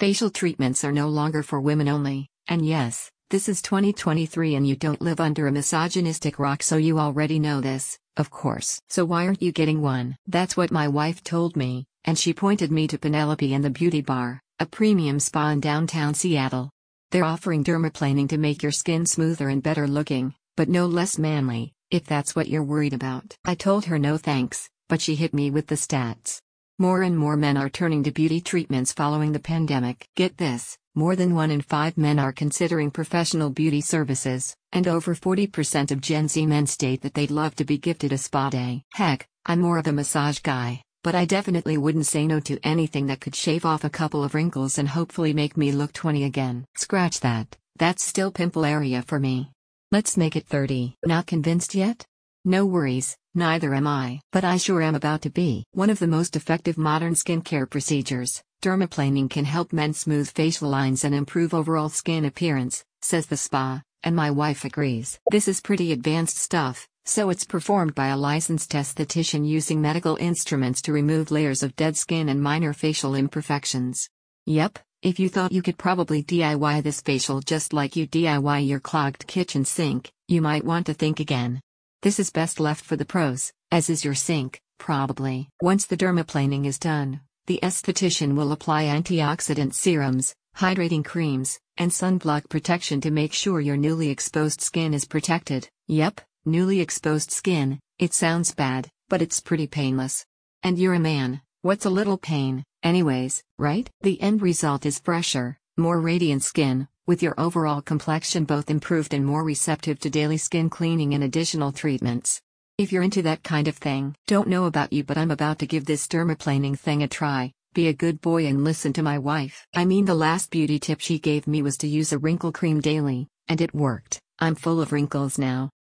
Facial treatments are no longer for women only, and yes, this is 2023 and you don't live under a misogynistic rock so you already know this, of course. So why aren't you getting one? That's what my wife told me, and she pointed me to Penelope and the Beauty Bar, a premium spa in downtown Seattle. They're offering dermaplaning to make your skin smoother and better looking, but no less manly, if that's what you're worried about. I told her no thanks, but she hit me with the stats. More and more men are turning to beauty treatments following the pandemic. Get this more than one in five men are considering professional beauty services, and over 40% of Gen Z men state that they'd love to be gifted a spa day. Heck, I'm more of a massage guy, but I definitely wouldn't say no to anything that could shave off a couple of wrinkles and hopefully make me look 20 again. Scratch that, that's still pimple area for me. Let's make it 30. Not convinced yet? No worries, neither am I. But I sure am about to be. One of the most effective modern skincare procedures, dermaplaning can help men smooth facial lines and improve overall skin appearance, says the spa, and my wife agrees. This is pretty advanced stuff, so it's performed by a licensed esthetician using medical instruments to remove layers of dead skin and minor facial imperfections. Yep, if you thought you could probably DIY this facial just like you DIY your clogged kitchen sink, you might want to think again. This is best left for the pros, as is your sink, probably. Once the dermaplaning is done, the esthetician will apply antioxidant serums, hydrating creams, and sunblock protection to make sure your newly exposed skin is protected. Yep, newly exposed skin, it sounds bad, but it's pretty painless. And you're a man, what's a little pain, anyways, right? The end result is fresher, more radiant skin, with your overall complexion both improved and more receptive to daily skin cleaning and additional treatments. If you're into that kind of thing, don't know about you, but I'm about to give this dermaplaning thing a try. Be a good boy and listen to my wife. I mean, the last beauty tip she gave me was to use a wrinkle cream daily, and it worked. I'm full of wrinkles now.